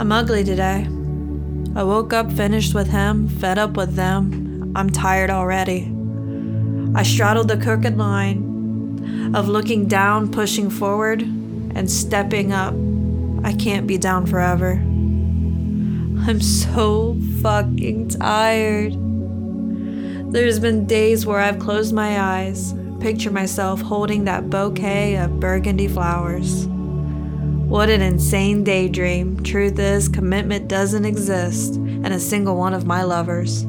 I'm ugly today. I woke up finished with him, fed up with them. I'm tired already. I straddled the crooked line of looking down, pushing forward, and stepping up. I can't be down forever. I'm so fucking tired. There's been days where I've closed my eyes, picture myself holding that bouquet of burgundy flowers. What an insane daydream. Truth is, commitment doesn't exist in a single one of my lovers.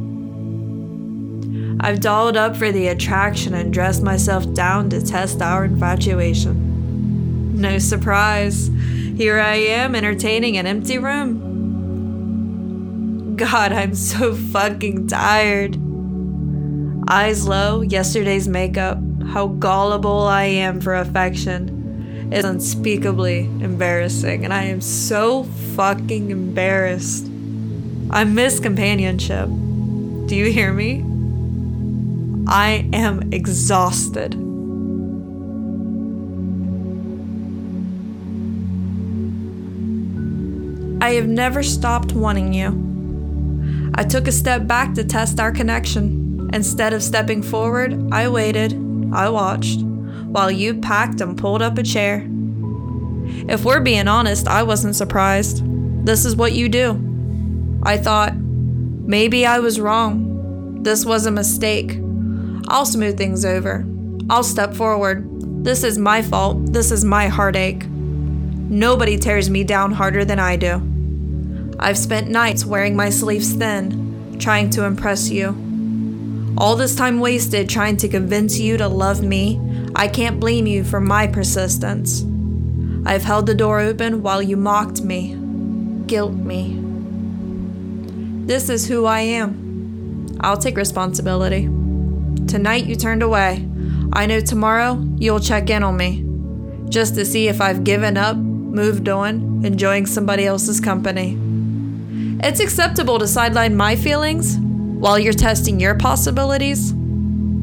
I've dolled up for the attraction and dressed myself down to test our infatuation. No surprise, here I am entertaining an empty room. God, I'm so fucking tired. Eyes low, yesterday's makeup, how gullible I am for affection is unspeakably embarrassing, and I am so fucking embarrassed. I miss companionship. Do you hear me? I am exhausted. I have never stopped wanting you. I took a step back to test our connection. Instead of stepping forward, I waited, I watched, while you packed and pulled up a chair. If we're being honest, I wasn't surprised. This is what you do. I thought, maybe I was wrong. This was a mistake. I'll smooth things over. I'll step forward. This is my fault. This is my heartache. Nobody tears me down harder than I do. I've spent nights wearing my sleeves thin, trying to impress you. All this time wasted trying to convince you to love me, I can't blame you for my persistence. I've held the door open while you mocked me, guilt me. This is who I am. I'll take responsibility. Tonight you turned away. I know tomorrow you'll check in on me just to see if I've given up, moved on, enjoying somebody else's company. It's acceptable to sideline my feelings while you're testing your possibilities.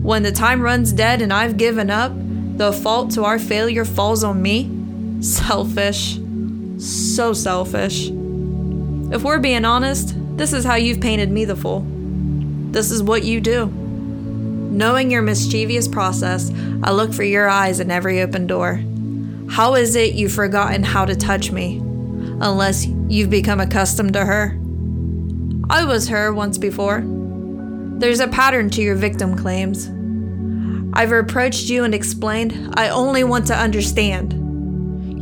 When the time runs dead and I've given up, the fault to our failure falls on me. Selfish. So selfish. If we're being honest, this is how you've painted me the fool. This is what you do. Knowing your mischievous process, I look for your eyes in every open door. How is it you've forgotten how to touch me? Unless you've become accustomed to her. I was her once before. There's a pattern to your victim claims. I've approached you and explained I only want to understand.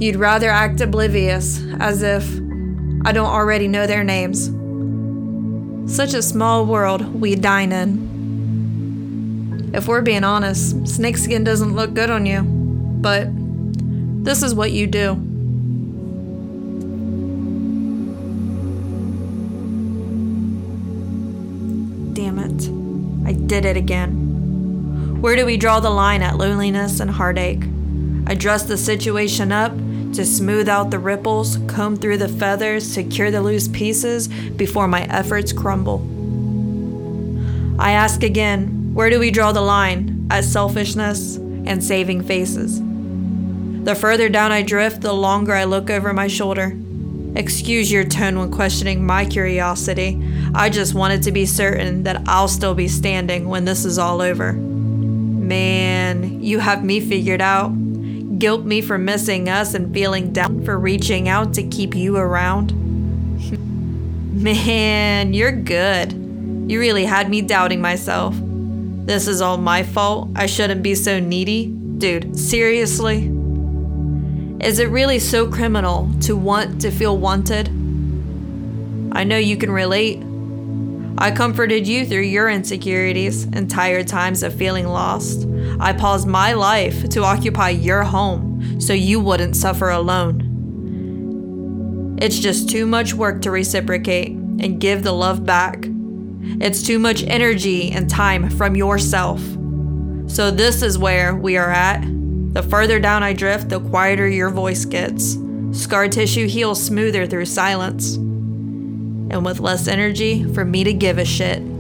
You'd rather act oblivious, as if I don't already know their names. Such a small world we dine in. If we're being honest, snakeskin doesn't look good on you, but this is what you do. Damn it. I did it again. Where do we draw the line at loneliness and heartache? I dress the situation up to smooth out the ripples, comb through the feathers, secure the loose pieces before my efforts crumble. I ask again, where do we draw the line at selfishness and saving faces? The further down I drift, the longer I look over my shoulder. Excuse your tone when questioning my curiosity. I just wanted to be certain that I'll still be standing when this is all over. Man, you have me figured out. Guilt me for missing us and feeling down for reaching out to keep you around. Man, you're good. You really had me doubting myself. This is all my fault. I shouldn't be so needy. Dude, seriously? Is it really so criminal to want to feel wanted? I know you can relate. I comforted you through your insecurities and tired times of feeling lost. I paused my life to occupy your home so you wouldn't suffer alone. It's just too much work to reciprocate and give the love back. It's too much energy and time from yourself. So, this is where we are at. The further down I drift, the quieter your voice gets. Scar tissue heals smoother through silence and with less energy for me to give a shit.